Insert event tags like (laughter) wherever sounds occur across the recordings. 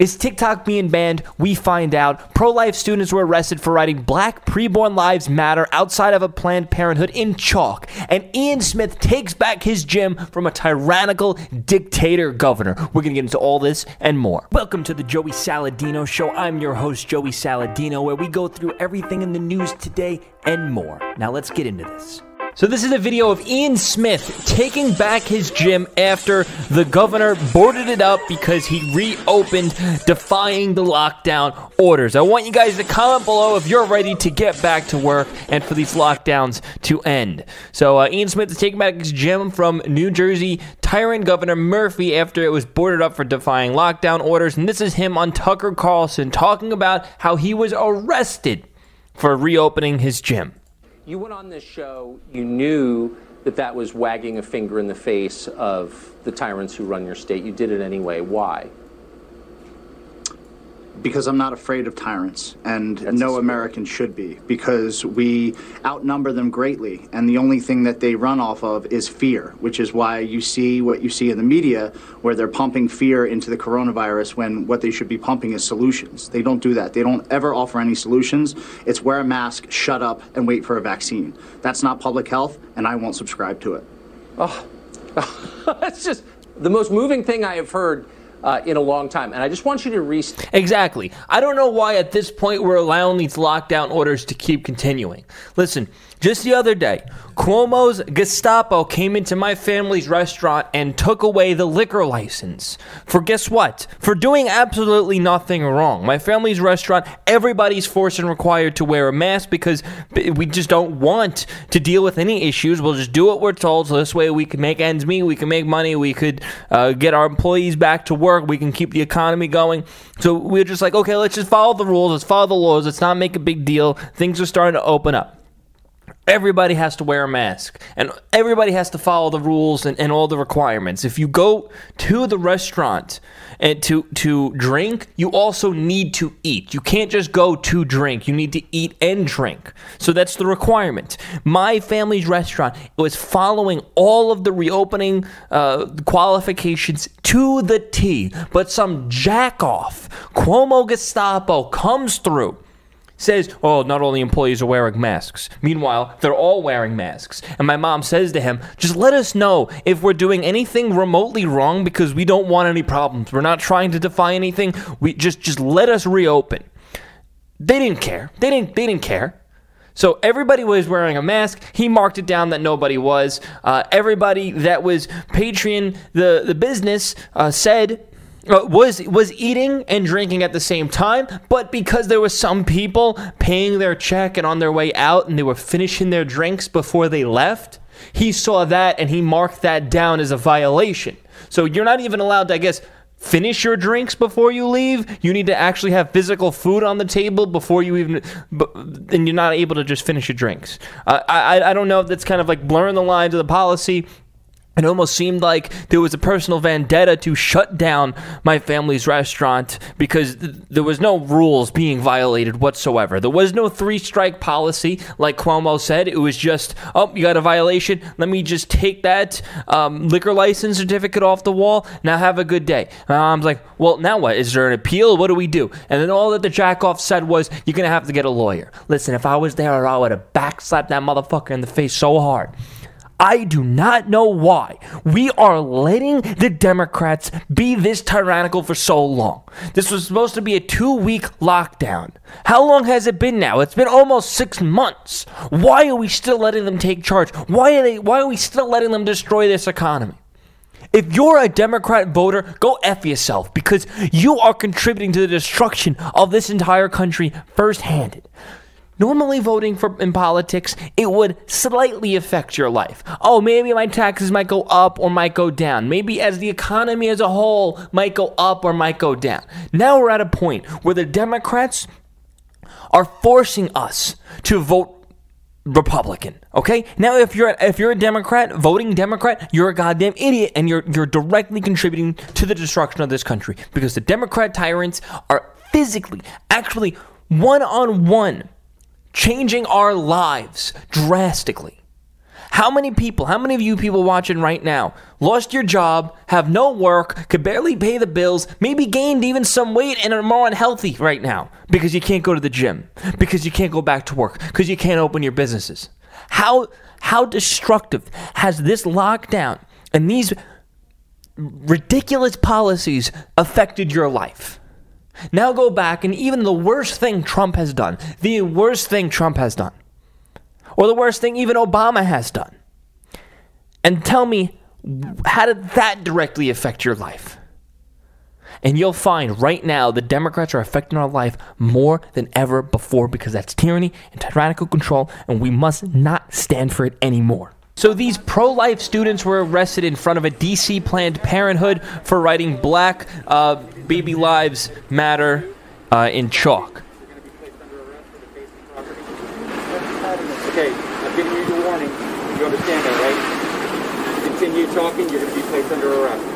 Is TikTok being banned? We find out. Pro life students were arrested for writing Black Preborn Lives Matter outside of a Planned Parenthood in chalk. And Ian Smith takes back his gym from a tyrannical dictator governor. We're going to get into all this and more. Welcome to the Joey Saladino Show. I'm your host, Joey Saladino, where we go through everything in the news today and more. Now let's get into this. So this is a video of Ian Smith taking back his gym after the governor boarded it up because he reopened defying the lockdown orders. I want you guys to comment below if you're ready to get back to work and for these lockdowns to end. So uh, Ian Smith is taking back his gym from New Jersey tyrant Governor Murphy after it was boarded up for defying lockdown orders. And this is him on Tucker Carlson talking about how he was arrested for reopening his gym. You went on this show, you knew that that was wagging a finger in the face of the tyrants who run your state. You did it anyway. Why? Because I'm not afraid of tyrants, and That's no American should be, because we outnumber them greatly, and the only thing that they run off of is fear, which is why you see what you see in the media, where they're pumping fear into the coronavirus when what they should be pumping is solutions. They don't do that. They don't ever offer any solutions. It's wear a mask, shut up, and wait for a vaccine. That's not public health, and I won't subscribe to it. Oh, that's (laughs) just the most moving thing I have heard uh, in a long time. And I just want you to re. Exactly. I don't know why at this point we're allowing these lockdown orders to keep continuing. Listen, just the other day, Cuomo's Gestapo came into my family's restaurant and took away the liquor license. For guess what? For doing absolutely nothing wrong. My family's restaurant, everybody's forced and required to wear a mask because we just don't want to deal with any issues. We'll just do what we're told so this way we can make ends meet, we can make money, we could uh, get our employees back to work, we can keep the economy going. So we're just like, okay, let's just follow the rules, let's follow the laws, let's not make a big deal. Things are starting to open up everybody has to wear a mask and everybody has to follow the rules and, and all the requirements. If you go to the restaurant and to to drink, you also need to eat. You can't just go to drink. You need to eat and drink. So that's the requirement. My family's restaurant was following all of the reopening uh, qualifications to the T, but some jack off Cuomo Gestapo comes through says, Oh, not only employees are wearing masks. Meanwhile, they're all wearing masks. And my mom says to him, Just let us know if we're doing anything remotely wrong because we don't want any problems. We're not trying to defy anything. We just just let us reopen. They didn't care. They didn't they didn't care. So everybody was wearing a mask. He marked it down that nobody was. Uh, everybody that was Patreon, the the business, uh, said uh, was was eating and drinking at the same time, but because there were some people paying their check and on their way out and they were finishing their drinks before they left, he saw that and he marked that down as a violation. So you're not even allowed to, I guess, finish your drinks before you leave. You need to actually have physical food on the table before you even, and you're not able to just finish your drinks. Uh, I I don't know if that's kind of like blurring the lines of the policy. It almost seemed like there was a personal vendetta to shut down my family's restaurant because th- there was no rules being violated whatsoever. There was no three strike policy like Cuomo said. It was just, oh, you got a violation. Let me just take that um, liquor license certificate off the wall. Now have a good day. And I'm like, well, now what? Is there an appeal? What do we do? And then all that the jackoff said was, you're going to have to get a lawyer. Listen, if I was there, I would have backslapped that motherfucker in the face so hard. I do not know why we are letting the Democrats be this tyrannical for so long. This was supposed to be a two week lockdown. How long has it been now? It's been almost six months. Why are we still letting them take charge? Why are they why are we still letting them destroy this economy? If you're a Democrat voter, go F yourself because you are contributing to the destruction of this entire country firsthand. Normally, voting for in politics, it would slightly affect your life. Oh, maybe my taxes might go up or might go down. Maybe as the economy as a whole might go up or might go down. Now we're at a point where the Democrats are forcing us to vote Republican. Okay? Now if you're if you're a Democrat, voting Democrat, you're a goddamn idiot and you're you're directly contributing to the destruction of this country because the Democrat tyrants are physically, actually one on one changing our lives drastically. How many people, how many of you people watching right now lost your job, have no work, could barely pay the bills, maybe gained even some weight and are more unhealthy right now because you can't go to the gym, because you can't go back to work, because you can't open your businesses? How how destructive has this lockdown and these ridiculous policies affected your life? Now go back and even the worst thing Trump has done, the worst thing Trump has done, or the worst thing even Obama has done, and tell me how did that directly affect your life? And you'll find right now the Democrats are affecting our life more than ever before because that's tyranny and tyrannical control, and we must not stand for it anymore. So these pro-life students were arrested in front of a DC Planned Parenthood for writing "Black uh, Baby Lives Matter" uh, in chalk. Okay, I'm you the warning. You understand that, right? Continue talking, you're going to be placed under arrest.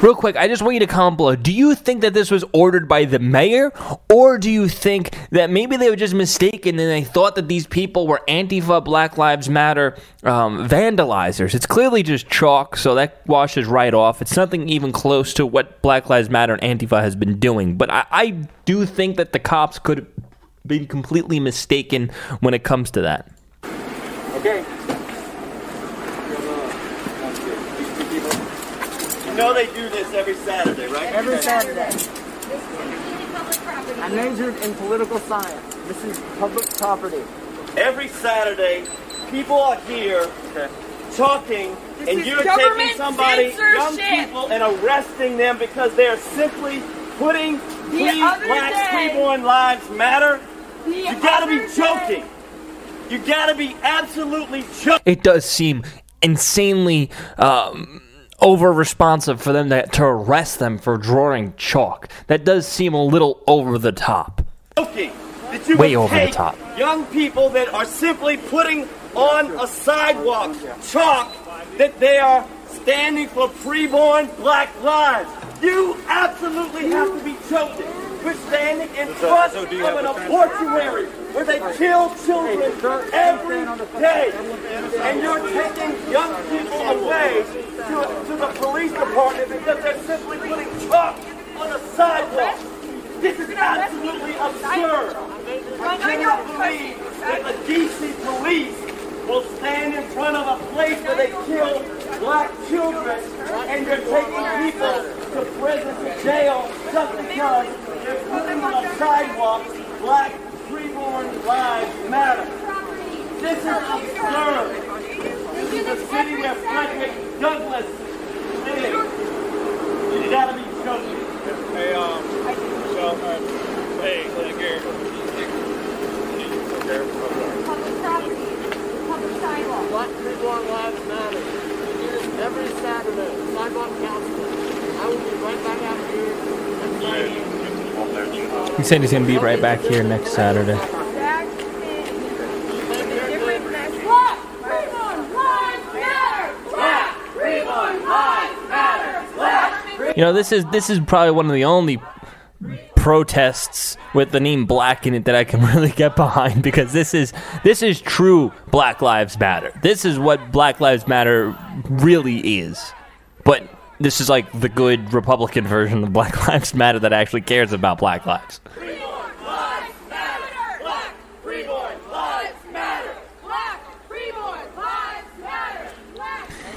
Real quick, I just want you to comment below. Do you think that this was ordered by the mayor, or do you think that maybe they were just mistaken and they thought that these people were Antifa, Black Lives Matter um, vandalizers? It's clearly just chalk, so that washes right off. It's nothing even close to what Black Lives Matter and Antifa has been doing. But I, I do think that the cops could have been completely mistaken when it comes to that. Okay. Know they do this every Saturday, right? Every Saturday. I majored in political science. This is public property. Every Saturday, people are here talking, and is you're government taking somebody, young censorship. people, and arresting them because they are simply putting pre other black day- preborn lives matter. You gotta be other day- joking. You gotta be absolutely joking. It does seem insanely um, over responsive for them to, to arrest them for drawing chalk. That does seem a little over the top. joking that you Way over the top. young people that are simply putting on a sidewalk chalk that they are standing for preborn black lives. You absolutely have to be joking. We're standing in front of an abortuary where they kill children every day. And you're taking young people away to, to the police department because they're simply putting chalk on the sidewalk. This is absolutely absurd. I cannot believe that the DC police will stand in front of a place where they kill black children and you're taking people to prison, to jail, just because on a sidewalk black preborn lives matter. This is absurd. This is the city where Frederick Douglass lived. You gotta be joking. Hey, um, so, uh, hey, like here. Public property, public sidewalk. Black preborn lives matter. We do this every Saturday. Sidewalk council. I will be right back out here next Saturday. He said he's going to be right back here next Saturday. You know, this is this is probably one of the only protests with the name black in it that I can (laughs) really get behind because this is this is true Black Lives Matter. This is what Black Lives Matter really is. But this is like the good Republican version of Black Lives Matter that actually cares about black lives.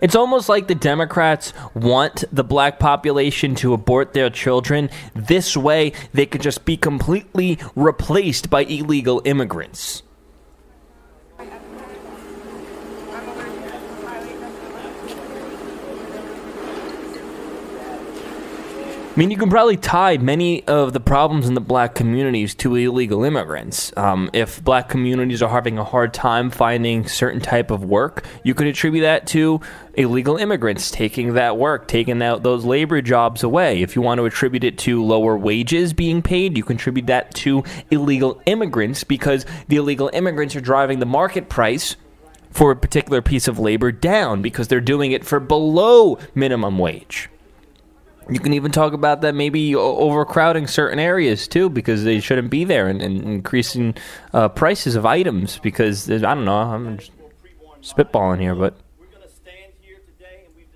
It's almost like the Democrats want the black population to abort their children. This way, they could just be completely replaced by illegal immigrants. I mean, you can probably tie many of the problems in the black communities to illegal immigrants. Um, if black communities are having a hard time finding certain type of work, you could attribute that to illegal immigrants taking that work, taking out those labor jobs away. If you want to attribute it to lower wages being paid, you contribute that to illegal immigrants because the illegal immigrants are driving the market price for a particular piece of labor down because they're doing it for below minimum wage. You can even talk about that maybe overcrowding certain areas too, because they shouldn't be there, and, and increasing uh, prices of items. Because I don't know, I'm just spitballing here, but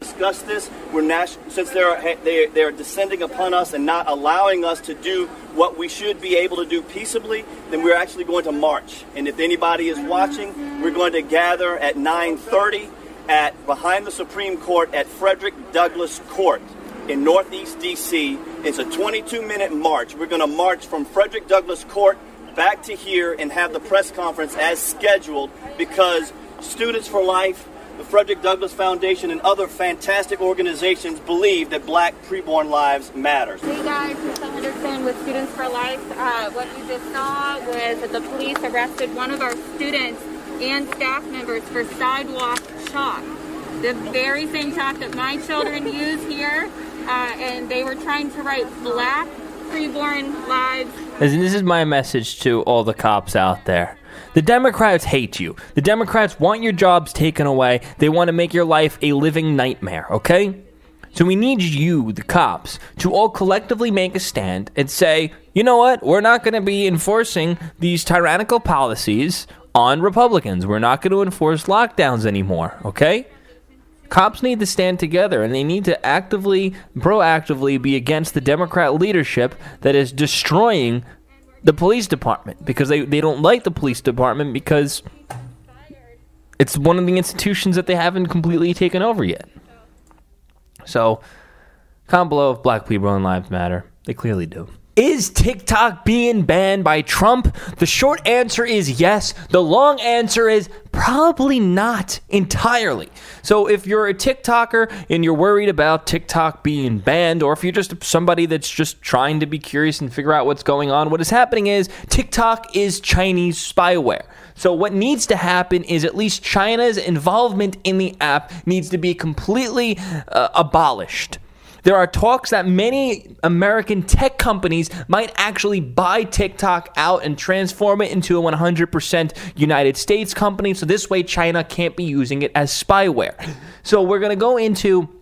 discussed this. We're since they're they they're descending upon us and not allowing us to do what we should be able to do peaceably, then we're actually going to march. And if anybody is watching, we're going to gather at 9:30 at behind the Supreme Court at Frederick Douglass Court in Northeast DC. It's a 22-minute march. We're going to march from Frederick Douglass Court back to here and have the press conference as scheduled because Students for Life, the Frederick Douglass Foundation, and other fantastic organizations believe that black preborn lives matter. Hey guys, Michelle Henderson with Students for Life. Uh, what you just saw was that the police arrested one of our students and staff members for sidewalk chalk. The very same chalk that my children (laughs) use here, Uh, and they were trying to write black preborn lives this is my message to all the cops out there. The Democrats hate you. The Democrats want your jobs taken away. They want to make your life a living nightmare, okay? So we need you, the cops, to all collectively make a stand and say, you know what? We're not going to be enforcing these tyrannical policies on Republicans. We're not going to enforce lockdowns anymore, okay? Cops need to stand together and they need to actively, proactively be against the Democrat leadership that is destroying the police department because they, they don't like the police department because it's one of the institutions that they haven't completely taken over yet. So, comment below if black people and lives matter. They clearly do. Is TikTok being banned by Trump? The short answer is yes. The long answer is probably not entirely. So if you're a TikToker and you're worried about TikTok being banned, or if you're just somebody that's just trying to be curious and figure out what's going on, what is happening is TikTok is Chinese spyware. So what needs to happen is at least China's involvement in the app needs to be completely uh, abolished. There are talks that many American tech companies might actually buy TikTok out and transform it into a 100% United States company. So this way, China can't be using it as spyware. So we're going to go into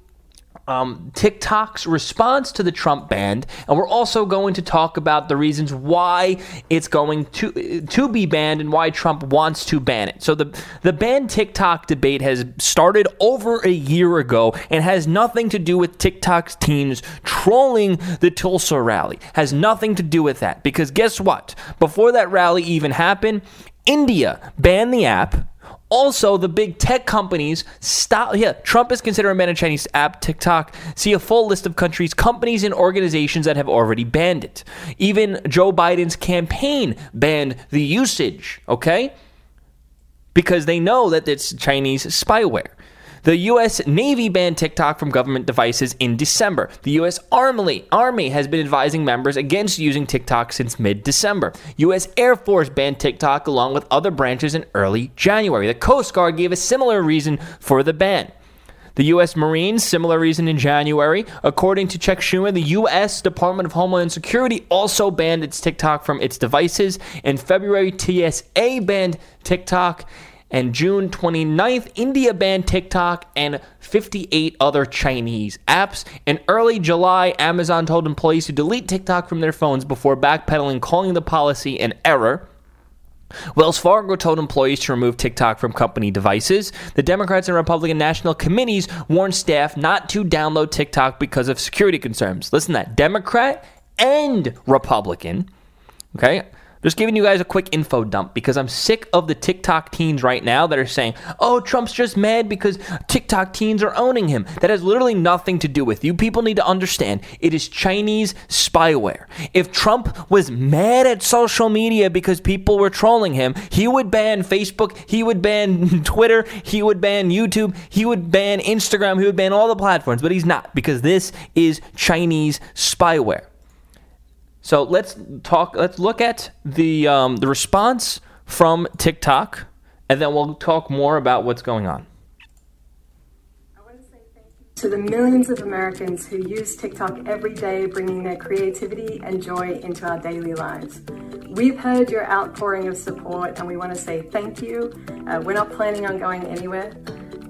um, TikTok's response to the Trump ban, and we're also going to talk about the reasons why it's going to to be banned and why Trump wants to ban it. So the the ban TikTok debate has started over a year ago and has nothing to do with TikTok's teens trolling the Tulsa rally. Has nothing to do with that because guess what? Before that rally even happened, India banned the app. Also, the big tech companies stop. Yeah, Trump is considering a ban of Chinese app TikTok. See a full list of countries, companies, and organizations that have already banned it. Even Joe Biden's campaign banned the usage. Okay, because they know that it's Chinese spyware. The U.S. Navy banned TikTok from government devices in December. The U.S. Army, Army has been advising members against using TikTok since mid December. U.S. Air Force banned TikTok along with other branches in early January. The Coast Guard gave a similar reason for the ban. The U.S. Marines, similar reason in January. According to Chuck Schumer, the U.S. Department of Homeland Security also banned its TikTok from its devices. In February, TSA banned TikTok. And June 29th, India banned TikTok and 58 other Chinese apps. In early July, Amazon told employees to delete TikTok from their phones before backpedaling, calling the policy an error. Wells Fargo told employees to remove TikTok from company devices. The Democrats and Republican national committees warned staff not to download TikTok because of security concerns. Listen to that Democrat and Republican. Okay. Just giving you guys a quick info dump because I'm sick of the TikTok teens right now that are saying, oh, Trump's just mad because TikTok teens are owning him. That has literally nothing to do with you. People need to understand it is Chinese spyware. If Trump was mad at social media because people were trolling him, he would ban Facebook, he would ban (laughs) Twitter, he would ban YouTube, he would ban Instagram, he would ban all the platforms, but he's not because this is Chinese spyware. So let's talk. Let's look at the um, the response from TikTok, and then we'll talk more about what's going on. I want to say thank you To the millions of Americans who use TikTok every day, bringing their creativity and joy into our daily lives. We've heard your outpouring of support and we want to say thank you. Uh, we're not planning on going anywhere.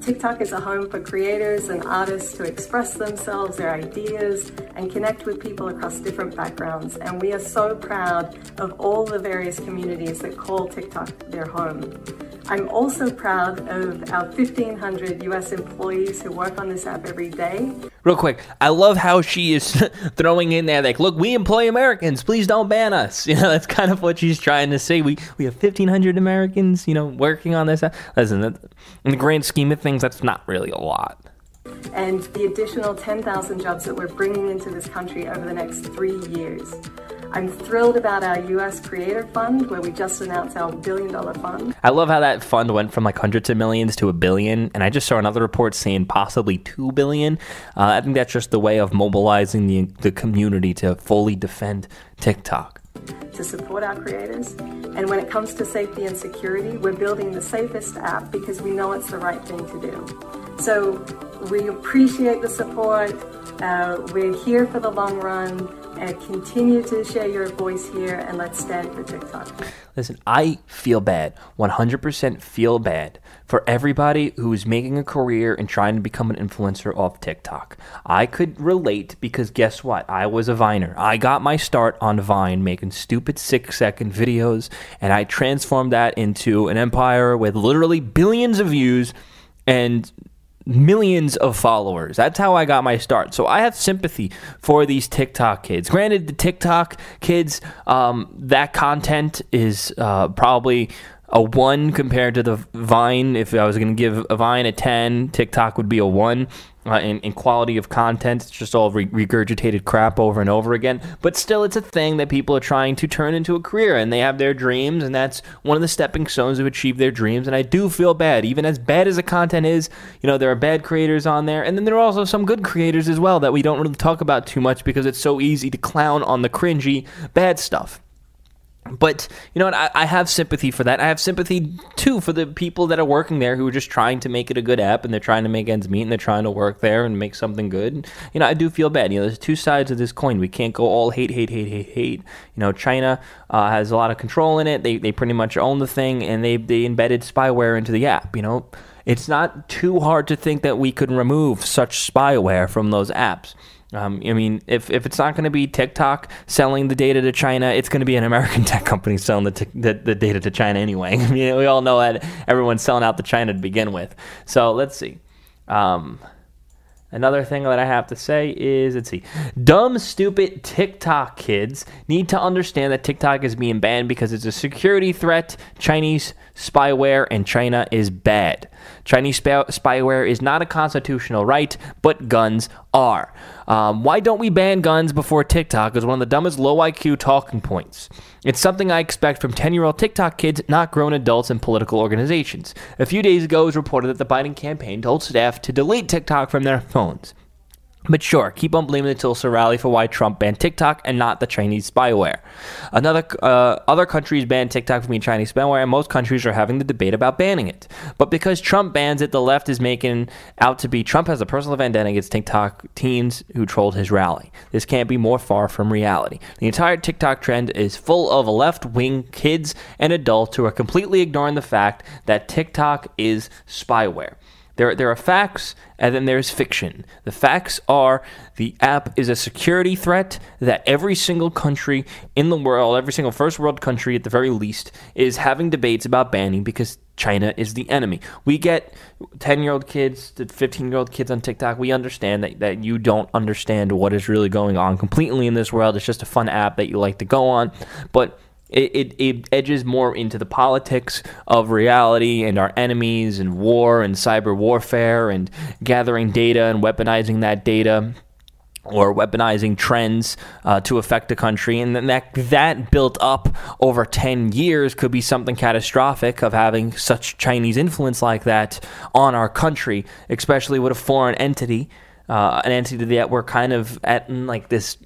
TikTok is a home for creators and artists to express themselves, their ideas, and connect with people across different backgrounds. And we are so proud of all the various communities that call TikTok their home. I'm also proud of our 1,500 US employees who work on this app every day. Real quick, I love how she is (laughs) throwing in there like, "Look, we employ Americans. Please don't ban us." (laughs) You know, that's kind of what she's trying to say. We we have fifteen hundred Americans, you know, working on this. App. Listen, that- in the grand scheme of things, that's not really a lot. and the additional 10,000 jobs that we're bringing into this country over the next three years. I'm thrilled about our US Creator Fund, where we just announced our billion dollar fund. I love how that fund went from like hundreds of millions to a billion, and I just saw another report saying possibly two billion. Uh, I think that's just the way of mobilizing the the community to fully defend TikTok. To support our creators. And when it comes to safety and security, we're building the safest app because we know it's the right thing to do. So we appreciate the support. Uh, we're here for the long run. And continue to share your voice here and let's stand for TikTok. Listen, I feel bad, 100% feel bad for everybody who's making a career and trying to become an influencer off TikTok. I could relate because guess what? I was a Viner. I got my start on Vine making stupid six second videos, and I transformed that into an empire with literally billions of views and millions of followers. That's how I got my start. So I have sympathy for these TikTok kids. Granted, the TikTok kids, um, that content is uh, probably a one compared to the Vine. If I was going to give a Vine a 10, TikTok would be a one. Uh, in, in quality of content, it's just all re- regurgitated crap over and over again. But still, it's a thing that people are trying to turn into a career, and they have their dreams, and that's one of the stepping stones to achieve their dreams. And I do feel bad, even as bad as the content is. You know, there are bad creators on there, and then there are also some good creators as well that we don't really talk about too much because it's so easy to clown on the cringy bad stuff. But you know what? I, I have sympathy for that. I have sympathy too for the people that are working there who are just trying to make it a good app and they're trying to make ends meet and they're trying to work there and make something good. You know, I do feel bad. You know, there's two sides of this coin. We can't go all hate, hate, hate, hate, hate. You know, China uh, has a lot of control in it. They they pretty much own the thing and they they embedded spyware into the app. You know, it's not too hard to think that we could remove such spyware from those apps. Um, I mean, if, if it's not going to be TikTok selling the data to China, it's going to be an American (laughs) tech company selling the, t- the, the data to China anyway. (laughs) I mean, we all know that everyone's selling out to China to begin with. So let's see. Um, Another thing that I have to say is let's see. Dumb, stupid TikTok kids need to understand that TikTok is being banned because it's a security threat, Chinese spyware, and China is bad. Chinese sp- spyware is not a constitutional right, but guns are. Um, why don't we ban guns before TikTok is one of the dumbest low IQ talking points. It's something I expect from 10 year old TikTok kids, not grown adults and political organizations. A few days ago, it was reported that the Biden campaign told staff to delete TikTok from their phones. But sure, keep on blaming the Tulsa rally for why Trump banned TikTok and not the Chinese spyware. Another uh, other countries ban TikTok from being Chinese spyware, and most countries are having the debate about banning it. But because Trump bans it, the left is making out to be Trump has a personal vendetta against TikTok teens who trolled his rally. This can't be more far from reality. The entire TikTok trend is full of left-wing kids and adults who are completely ignoring the fact that TikTok is spyware. There, there are facts and then there's fiction. The facts are the app is a security threat that every single country in the world, every single first world country at the very least, is having debates about banning because China is the enemy. We get 10 year old kids to 15 year old kids on TikTok. We understand that, that you don't understand what is really going on completely in this world. It's just a fun app that you like to go on. But it, it, it, edges more into the politics of reality and our enemies and war and cyber warfare and gathering data and weaponizing that data or weaponizing trends uh, to affect a country. And then that that built up over 10 years could be something catastrophic of having such chinese influence like that on our country especially with a foreign entity uh, an entity that we're kind of at like this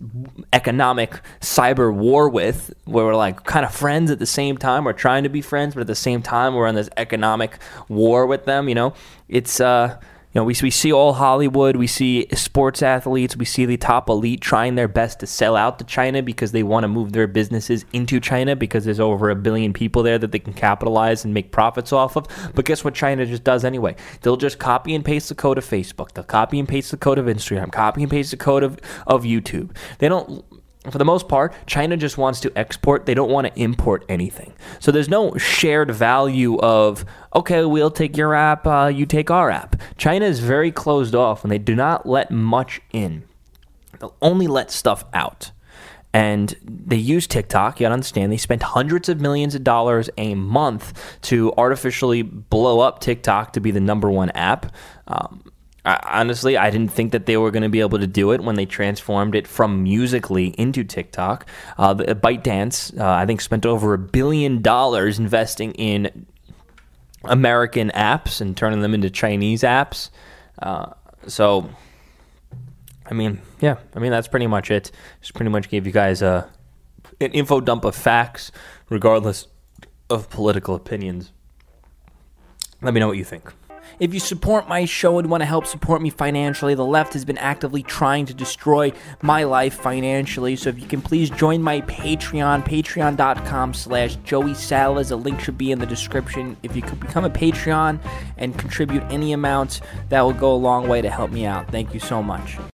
economic cyber war with, where we're like kind of friends at the same time. We're trying to be friends, but at the same time, we're in this economic war with them. You know, it's uh, You know, we, we see all Hollywood, we see sports athletes, we see the top elite trying their best to sell out to China because they want to move their businesses into China because there's over a billion people there that they can capitalize and make profits off of. But guess what China just does anyway? They'll just copy and paste the code of Facebook, they'll copy and paste the code of Instagram, copy and paste the code of, of YouTube. They don't for the most part, China just wants to export. They don't want to import anything. So there's no shared value of, okay, we'll take your app, uh, you take our app. China is very closed off and they do not let much in, they'll only let stuff out. And they use TikTok. You gotta understand, they spend hundreds of millions of dollars a month to artificially blow up TikTok to be the number one app. Um, I, honestly, I didn't think that they were going to be able to do it when they transformed it from Musical.ly into TikTok. Uh, ByteDance, uh, I think, spent over a billion dollars investing in American apps and turning them into Chinese apps. Uh, so, I mean, yeah, I mean that's pretty much it. Just pretty much gave you guys a an info dump of facts, regardless of political opinions. Let me know what you think. If you support my show and want to help support me financially, the left has been actively trying to destroy my life financially. So if you can please join my Patreon, patreon.com slash Joey Salads. A link should be in the description. If you could become a Patreon and contribute any amount, that will go a long way to help me out. Thank you so much.